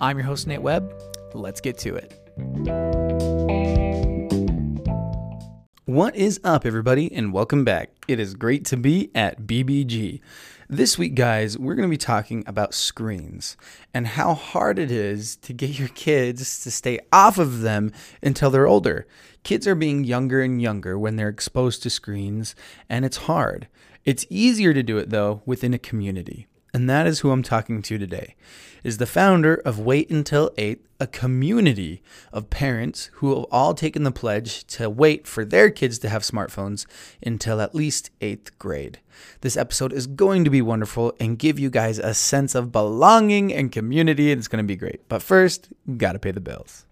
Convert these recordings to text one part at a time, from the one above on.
I'm your host, Nate Webb. Let's get to it. What is up, everybody, and welcome back. It is great to be at BBG. This week, guys, we're going to be talking about screens and how hard it is to get your kids to stay off of them until they're older. Kids are being younger and younger when they're exposed to screens, and it's hard. It's easier to do it, though, within a community and that is who I'm talking to today, is the founder of Wait Until 8, a community of parents who have all taken the pledge to wait for their kids to have smartphones until at least 8th grade. This episode is going to be wonderful and give you guys a sense of belonging and community, and it's going to be great. But first, got to pay the bills.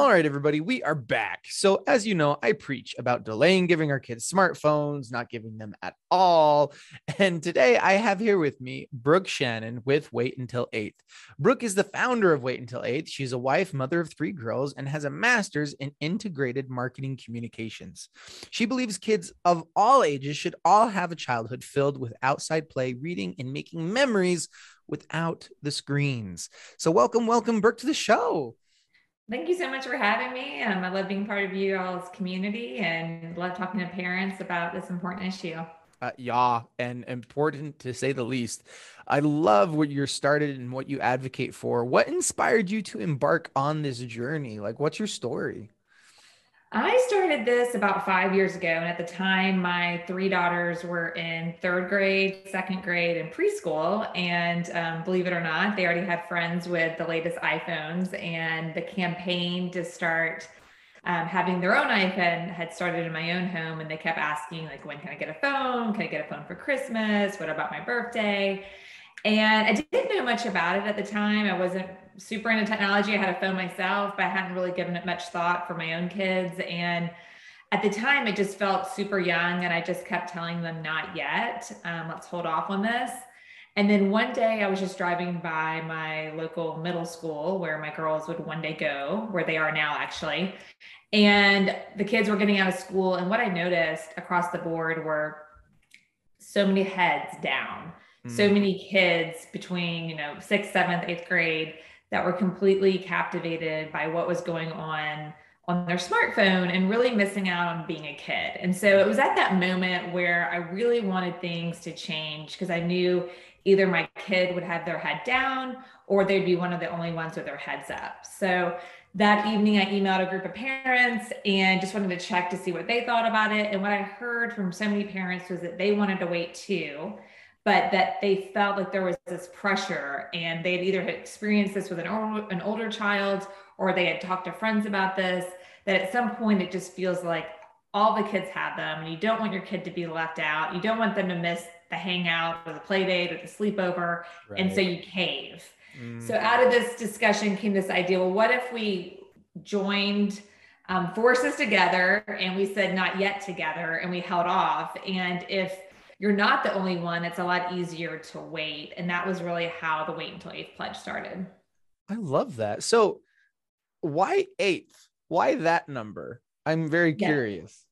All right, everybody, we are back. So, as you know, I preach about delaying giving our kids smartphones, not giving them at all. And today I have here with me Brooke Shannon with Wait Until 8th. Brooke is the founder of Wait Until 8th. She's a wife, mother of three girls, and has a master's in integrated marketing communications. She believes kids of all ages should all have a childhood filled with outside play, reading, and making memories without the screens. So, welcome, welcome, Brooke, to the show. Thank you so much for having me. Um, I love being part of you all's community and love talking to parents about this important issue. Uh, yeah, and important to say the least. I love what you're started and what you advocate for. What inspired you to embark on this journey? Like, what's your story? I started this about five years ago. And at the time, my three daughters were in third grade, second grade, and preschool. And um, believe it or not, they already had friends with the latest iPhones. And the campaign to start um, having their own iPhone had started in my own home. And they kept asking, like, when can I get a phone? Can I get a phone for Christmas? What about my birthday? And I didn't know much about it at the time. I wasn't super into technology. I had a phone myself, but I hadn't really given it much thought for my own kids. And at the time, it just felt super young. And I just kept telling them, not yet. Um, let's hold off on this. And then one day I was just driving by my local middle school where my girls would one day go, where they are now actually. And the kids were getting out of school. And what I noticed across the board were so many heads down mm. so many kids between you know sixth seventh eighth grade that were completely captivated by what was going on on their smartphone and really missing out on being a kid. And so it was at that moment where I really wanted things to change because I knew either my kid would have their head down or they'd be one of the only ones with their heads up. So that evening, I emailed a group of parents and just wanted to check to see what they thought about it. And what I heard from so many parents was that they wanted to wait too but that they felt like there was this pressure and they had either experienced this with an, older, an older child or they had talked to friends about this that at some point it just feels like all the kids have them and you don't want your kid to be left out you don't want them to miss the hangout or the play date or the sleepover right. and so you cave mm. so out of this discussion came this idea well what if we joined um, forces together and we said not yet together and we held off and if you're not the only one, it's a lot easier to wait. And that was really how the wait until eighth pledge started. I love that. So why eighth? Why that number? I'm very yeah. curious.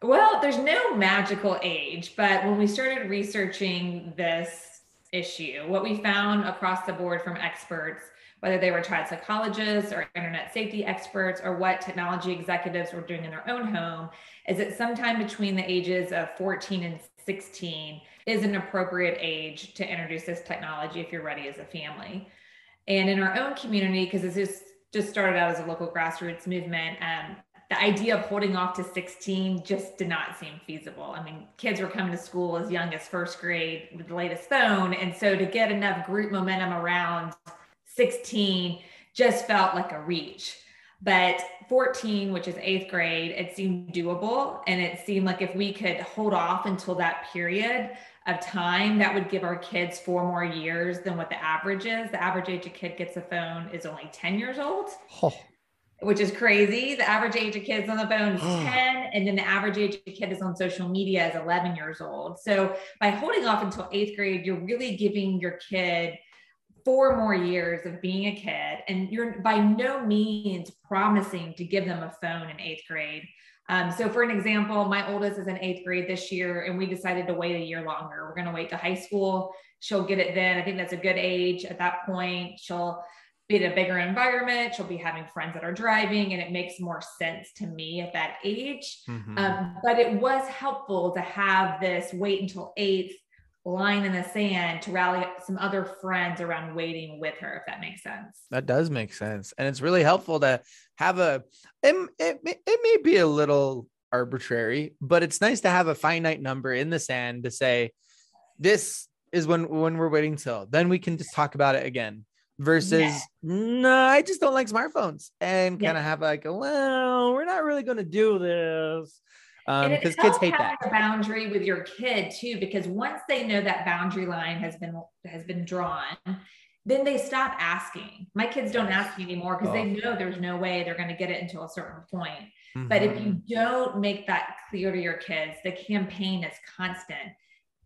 Well, there's no magical age, but when we started researching this issue, what we found across the board from experts, whether they were child psychologists or internet safety experts or what technology executives were doing in their own home, is that sometime between the ages of 14 and 16 is an appropriate age to introduce this technology if you're ready as a family. And in our own community, because this is just started out as a local grassroots movement, um, the idea of holding off to 16 just did not seem feasible. I mean, kids were coming to school as young as first grade with the latest phone. And so to get enough group momentum around 16 just felt like a reach. But 14, which is eighth grade, it seemed doable. And it seemed like if we could hold off until that period, of time that would give our kids four more years than what the average is. The average age a kid gets a phone is only 10 years old. Oh. Which is crazy. The average age of kids on the phone is 10, and then the average age a kid is on social media is 11 years old. So, by holding off until eighth grade, you're really giving your kid four more years of being a kid, and you're by no means promising to give them a phone in eighth grade. Um, so, for an example, my oldest is in eighth grade this year, and we decided to wait a year longer. We're going to wait to high school. She'll get it then. I think that's a good age at that point. She'll be in a bigger environment. She'll be having friends that are driving, and it makes more sense to me at that age. Mm-hmm. Um, but it was helpful to have this wait until eighth line in the sand to rally some other friends around waiting with her, if that makes sense. That does make sense. And it's really helpful to have a, it, it, it may be a little arbitrary, but it's nice to have a finite number in the sand to say, this is when, when we're waiting till, then we can just talk about it again versus yeah. no i just don't like smartphones and kind of yeah. have like well we're not really going to do this because um, kids hate that. a boundary with your kid too because once they know that boundary line has been has been drawn then they stop asking. My kids don't ask me anymore because oh. they know there's no way they're going to get it until a certain point. Mm-hmm. but if you mm-hmm. don't make that clear to your kids the campaign is constant.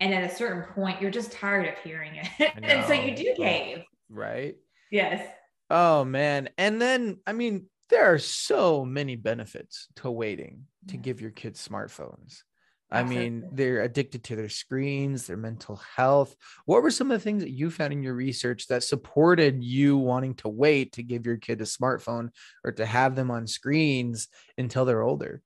And at a certain point you're just tired of hearing it. And so you do cave. right? Yes. Oh man. And then i mean there are so many benefits to waiting to give your kids smartphones. I mean, they're addicted to their screens, their mental health. What were some of the things that you found in your research that supported you wanting to wait to give your kid a smartphone or to have them on screens until they're older?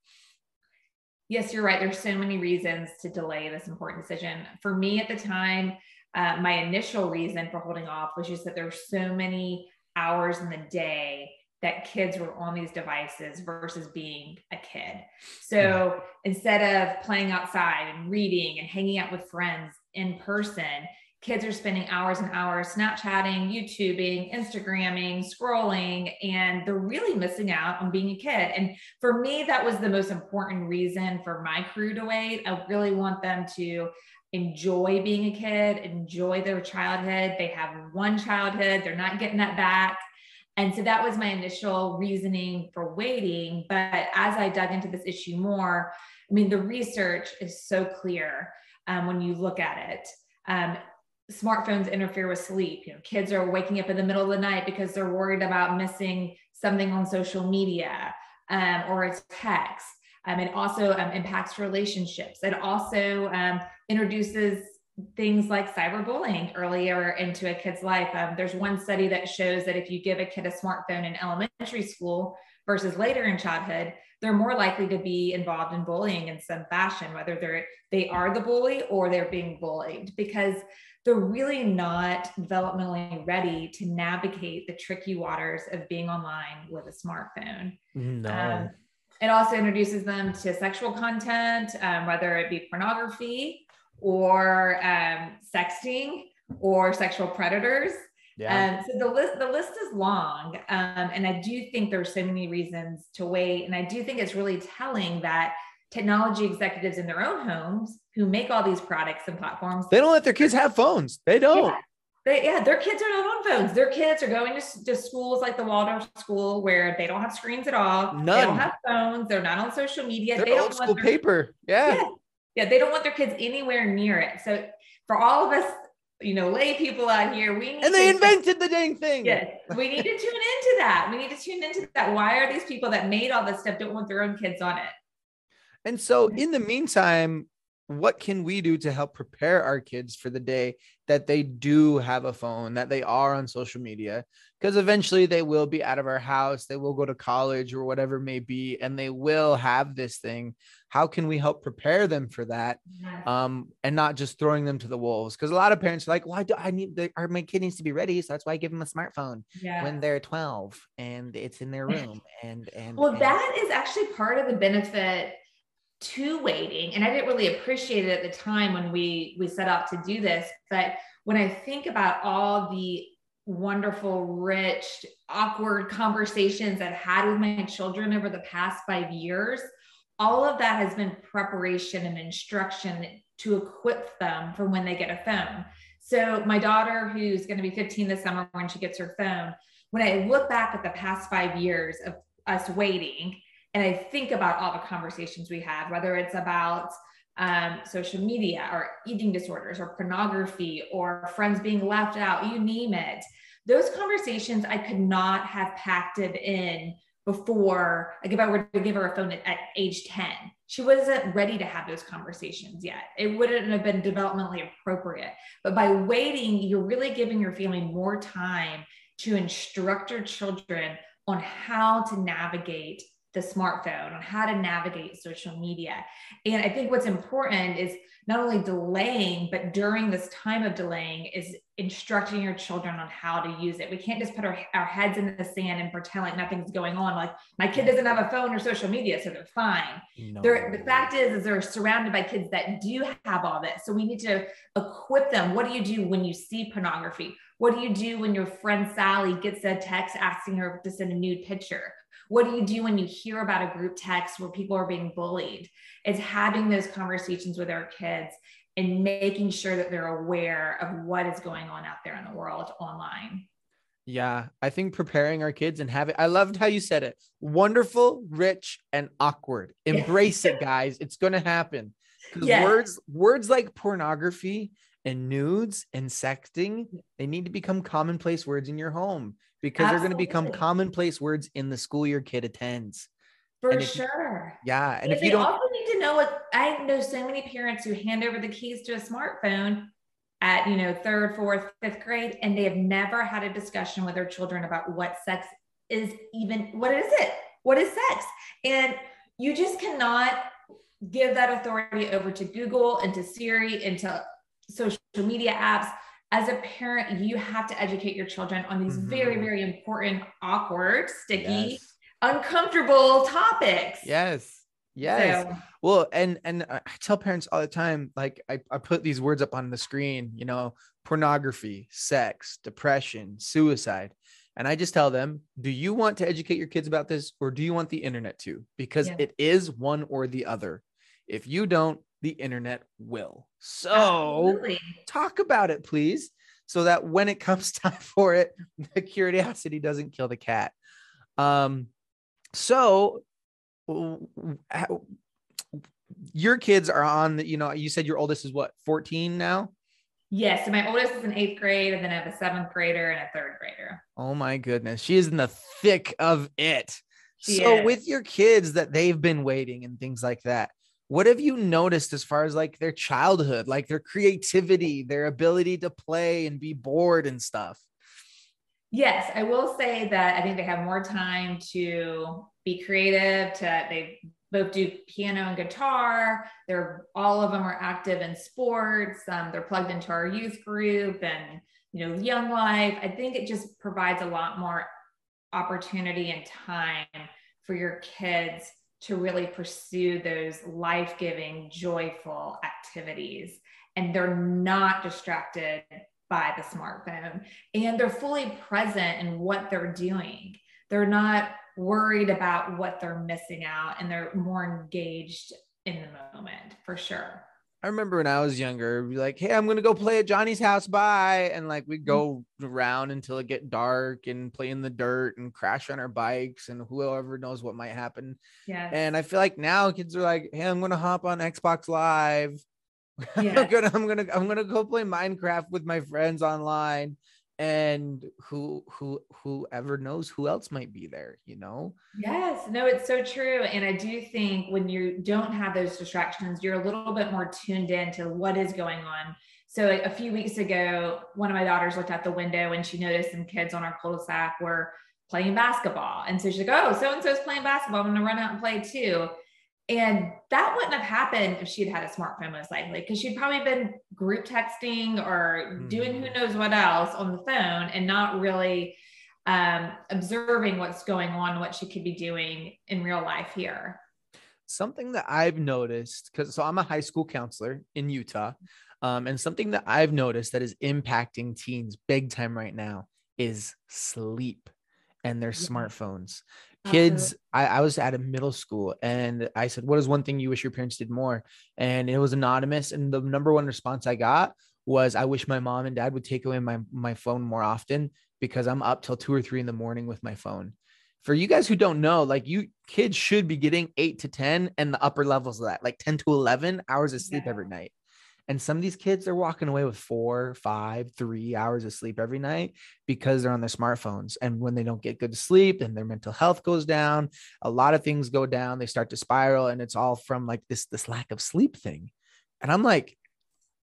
Yes, you're right. There's so many reasons to delay this important decision. For me at the time, uh, my initial reason for holding off was just that there there's so many hours in the day that kids were on these devices versus being a kid. So instead of playing outside and reading and hanging out with friends in person, kids are spending hours and hours Snapchatting, YouTubing, Instagramming, scrolling, and they're really missing out on being a kid. And for me, that was the most important reason for my crew to wait. I really want them to enjoy being a kid, enjoy their childhood. They have one childhood, they're not getting that back. And so that was my initial reasoning for waiting. But as I dug into this issue more, I mean, the research is so clear um, when you look at it. Um, smartphones interfere with sleep. You know, kids are waking up in the middle of the night because they're worried about missing something on social media um, or a text. Um, it also um, impacts relationships. It also um, introduces things like cyberbullying earlier into a kid's life. Um, there's one study that shows that if you give a kid a smartphone in elementary school versus later in childhood, they're more likely to be involved in bullying in some fashion, whether they're they are the bully or they're being bullied, because they're really not developmentally ready to navigate the tricky waters of being online with a smartphone. No. Um, it also introduces them to sexual content, um, whether it be pornography or um, sexting or sexual predators. Yeah. Um, so the list the list is long, um, and I do think there's so many reasons to wait, and I do think it's really telling that technology executives in their own homes who make all these products and platforms they don't let their kids have phones. They don't. Yeah. They, yeah, their kids are not on phones. Their kids are going to, to schools like the Waldorf school where they don't have screens at all. None. They don't have phones. They're not on social media. They're they old school their, paper. Yeah. yeah. Yeah, they don't want their kids anywhere near it. So for all of us, you know, lay people out here, we need and they invented the dang thing. Yeah, we need to tune into that. We need to tune into that. Why are these people that made all this stuff don't want their own kids on it? And so, in the meantime, what can we do to help prepare our kids for the day that they do have a phone, that they are on social media? Because eventually they will be out of our house, they will go to college or whatever may be, and they will have this thing. How can we help prepare them for that? Um, and not just throwing them to the wolves? Because a lot of parents are like, "Why well, do I need? The, my kid needs to be ready, so that's why I give them a smartphone yeah. when they're 12 and it's in their room." And and well, and- that is actually part of the benefit to waiting and i didn't really appreciate it at the time when we we set out to do this but when i think about all the wonderful rich awkward conversations i've had with my children over the past five years all of that has been preparation and instruction to equip them for when they get a phone. So my daughter, who's going to be 15 this summer when she gets her phone, when I look back at the past five years of us waiting, and I think about all the conversations we had, whether it's about um, social media or eating disorders or pornography or friends being left out, you name it. Those conversations I could not have packed in before, like if I were to give her a phone at, at, age 10, she wasn't ready to have those conversations yet. It wouldn't have been developmentally appropriate. But by waiting, you're really giving your family more time to instruct your children on how to navigate the smartphone, on how to navigate social media. And I think what's important is not only delaying, but during this time of delaying, is instructing your children on how to use it. We can't just put our, our heads in the sand and pretend like nothing's going on. Like my kid doesn't have a phone or social media, so they're fine. No. They're, the fact is, is they're surrounded by kids that do have all this. So we need to equip them. What do you do when you see pornography? What do you do when your friend Sally gets a text asking her to send a nude picture? What do you do when you hear about a group text where people are being bullied? It's having those conversations with our kids and making sure that they're aware of what is going on out there in the world online. Yeah, I think preparing our kids and having I loved how you said it. Wonderful, rich, and awkward. Embrace it, guys. It's gonna happen. Because yes. words, words like pornography and nudes and sexting, they need to become commonplace words in your home because Absolutely. they're going to become commonplace words in the school your kid attends. For sure. yeah. And if you don't also need to know what I know so many parents who hand over the keys to a smartphone at you know third, fourth, fifth grade, and they have never had a discussion with their children about what sex is even what is it? What is sex? And you just cannot give that authority over to Google and to Siri and to social media apps as a parent you have to educate your children on these mm-hmm. very very important awkward sticky yes. uncomfortable topics yes yes so. well and and i tell parents all the time like I, I put these words up on the screen you know pornography sex depression suicide and I just tell them, do you want to educate your kids about this or do you want the internet to? Because yeah. it is one or the other. If you don't, the internet will. So Absolutely. talk about it, please, so that when it comes time for it, the curiosity doesn't kill the cat. Um, so your kids are on the, you know, you said your oldest is what, 14 now? Yes. So my oldest is in eighth grade, and then I have a seventh grader and a third grader. Oh my goodness. She is in the thick of it. She so is. with your kids that they've been waiting and things like that, what have you noticed as far as like their childhood like their creativity their ability to play and be bored and stuff? Yes i will say that i think they have more time to be creative to they both do piano and guitar they're all of them are active in sports um, they're plugged into our youth group and you know young life. I think it just provides a lot more opportunity and time for your kids to really pursue those life giving, joyful activities. And they're not distracted by the smartphone and they're fully present in what they're doing. They're not worried about what they're missing out and they're more engaged in the moment for sure. I remember when I was younger, be like, "Hey, I'm gonna go play at Johnny's house." Bye, and like we'd mm. go around until it get dark and play in the dirt and crash on our bikes, and whoever knows what might happen. Yeah. And I feel like now kids are like, "Hey, I'm gonna hop on Xbox Live. Yeah. I'm gonna, I'm gonna, I'm gonna go play Minecraft with my friends online." And who who whoever knows who else might be there you know? Yes no it's so true and i do think when you don't have those distractions you're a little bit more tuned in to what is going on. So a few weeks ago one of my daughters looked out the window and she noticed some kids on our cul-de-sac were playing basketball and so she's like oh so and so's playing basketball i'm gonna run out and play too and that wouldn't have happened if she'd had a smartphone, most likely, because she'd probably been group texting or doing who mm. knows what else on the phone and not really um, observing what's going on, what she could be doing in real life here. Something that I've noticed, because so I'm a high school counselor in Utah, um, and something that I've noticed that is impacting teens big time right now is sleep and their yeah. smartphones kids uh-huh. I, I was at a middle school and i said what is one thing you wish your parents did more? And it was anonymous and the number one response i got was i wish my mom and dad would take away my my phone more often because i'm up till two or three in the morning with my phone. For you guys who don't know like you kids should be getting eight to ten and the upper levels of that like 10 to 11 hours of sleep yeah. every night and some of these kids, they're walking away with four, five, three hours of sleep every night because they're on their smartphones. And when they don't get good sleep, and their mental health goes down. A lot of things go down. They start to spiral, and it's all from like this this lack of sleep thing. And I'm like,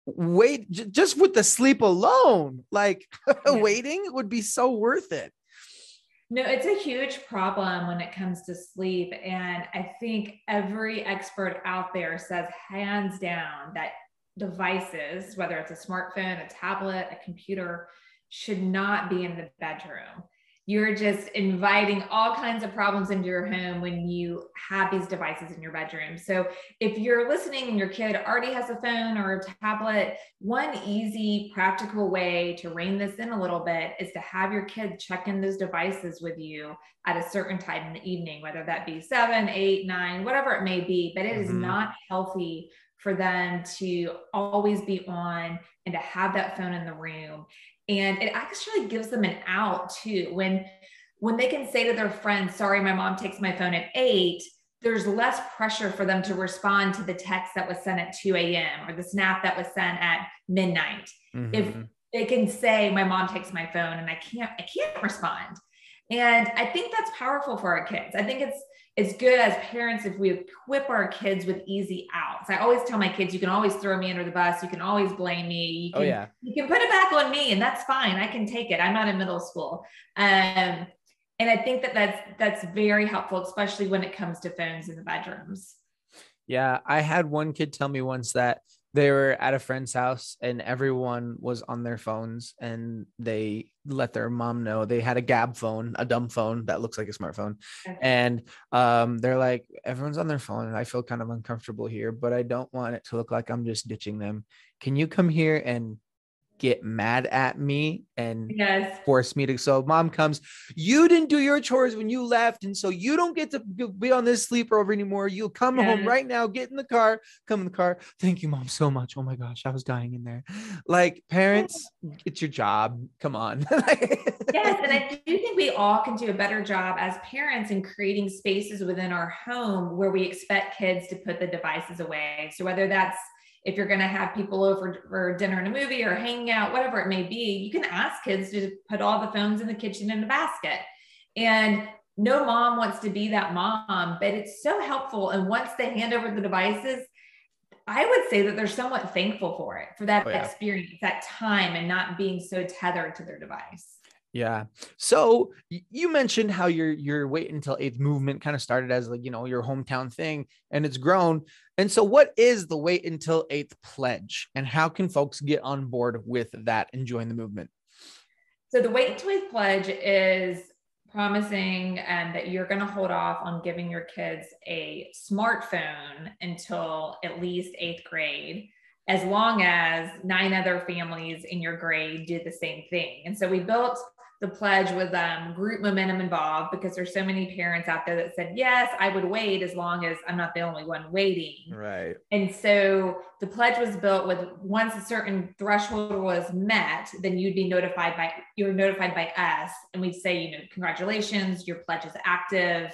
wait, j- just with the sleep alone, like waiting would be so worth it. No, it's a huge problem when it comes to sleep. And I think every expert out there says hands down that devices, whether it's a smartphone, a tablet, a computer, should not be in the bedroom. You're just inviting all kinds of problems into your home when you have these devices in your bedroom. So, if you're listening and your kid already has a phone or a tablet, one easy, practical way to rein this in a little bit is to have your kid check in those devices with you at a certain time in the evening, whether that be seven, eight, nine, whatever it may be. But it mm-hmm. is not healthy for them to always be on and to have that phone in the room and it actually gives them an out too when when they can say to their friends sorry my mom takes my phone at 8 there's less pressure for them to respond to the text that was sent at 2 a.m. or the snap that was sent at midnight. Mm-hmm. If they can say, My mom takes my phone and I can't, I can't respond. And I think that's powerful for our kids. I think it's it's good as parents if we equip our kids with easy outs. I always tell my kids, you can always throw me under the bus. You can always blame me. You oh, can, oh, yeah. you can put it back on me and that's fine. I can take it. I'm not in middle school. Um, and I think that that's, that's very helpful, especially when it comes to phones in the bedrooms. Yeah. I had one kid tell me once that they were at a friend's house and everyone was on their phones and they let their mom know they had a Gabb phone a dumb phone that looks like a smartphone okay. and um, they're like everyone's on their phone and i feel kind of uncomfortable here but i don't want it to look like i'm just ditching them can you come here and get mad at me and yes. force me to. So mom comes, you didn't do your chores when you left, and so you don't get to be on this sleepover anymore. You'll come yes. home right now, get in the car, come in the car. Thank you, mom, so much. Oh my gosh, I was dying in there. Like parents, it's your job. Come on. yes, and I do think we all can do a better job as parents in creating spaces within our home where we expect kids to put the devices away. So whether that's if you're going to have people over for dinner and a movie or hanging out, whatever it may be, you can ask kids to put all the phones in the kitchen in a basket. And no mom wants to be that mom, but it's so helpful. And once they hand over the devices, I would say that they're somewhat thankful for it, for that oh, yeah. experience, that time, and not being so tethered to their device. Yeah. So you mentioned how your your wait until eighth movement kind of started as like you know your hometown thing, and it's grown. And so, what is the wait until eighth pledge, and how can folks get on board with that and join the movement? So the wait until eighth pledge is promising um, that you're going to hold off on giving your kids a smartphone until at least eighth grade as long as nine other families in your grade do the same thing. And so we built the pledge with um, group momentum involved because there's so many parents out there that said yes i would wait as long as i'm not the only one waiting. Right. And so the pledge was built with once a certain threshold was met then you'd be notified by you're notified by us and we'd say you know congratulations your pledge is active.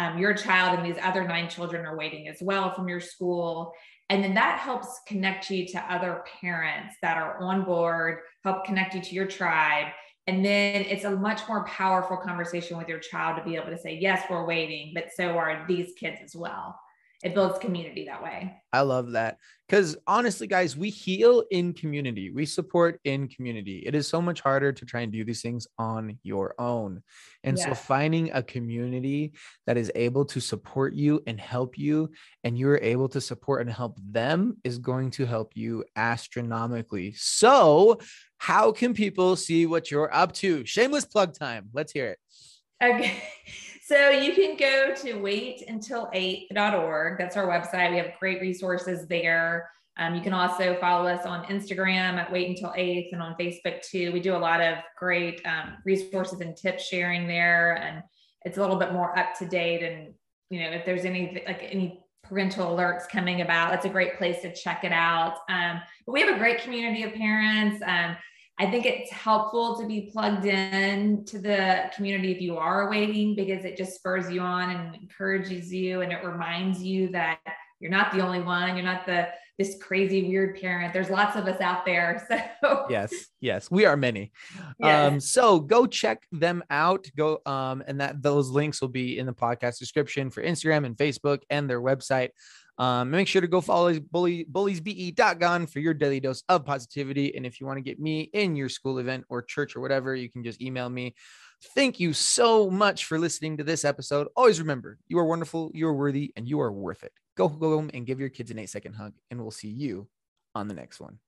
Um, your child and these other nine children are waiting as well from your school. And then that helps connect you to other parents that are on board help connect you to your tribe and then it's a much more powerful conversation with your child to be able to say, yes, we're waiting, but so are these kids as well. It builds community that way. I love that. Because honestly, guys, we heal in community, we support in community. It is so much harder to try and do these things on your own. And so, finding a community that is able to support you and help you, and you're able to support and help them is going to help you astronomically. So, how can people see what you're up to? Shameless plug time. Let's hear it. Okay. So you can go to waituntil8th.org. That's our website. We have great resources there. Um, you can also follow us on Instagram at Wait Until and on Facebook too. We do a lot of great um, resources and tips sharing there. And it's a little bit more up to date. And, you know, if there's any, like any parental alerts coming about, that's a great place to check it out. Um, but we have a great community of parents. I think it's helpful to be plugged in to the community if you are waiting because it just spurs you on and encourages you and it reminds you that you're not the only one. You're not the this crazy weird parent. There's lots of us out there. So yes, yes, we are many. Yes. Um, so go check them out. Go um, and that those links will be in the podcast description for Instagram and Facebook and their website. Um, make sure to go follow bully bulliesbegone for your daily dose of positivity. And if you want to get me in your school event or church or whatever, you can just email me. Thank you so much for listening to this episode. Always remember, you are wonderful, you are worthy, and you are worth it. Go home and give your kids an eight second hug, and we'll see you on the next one.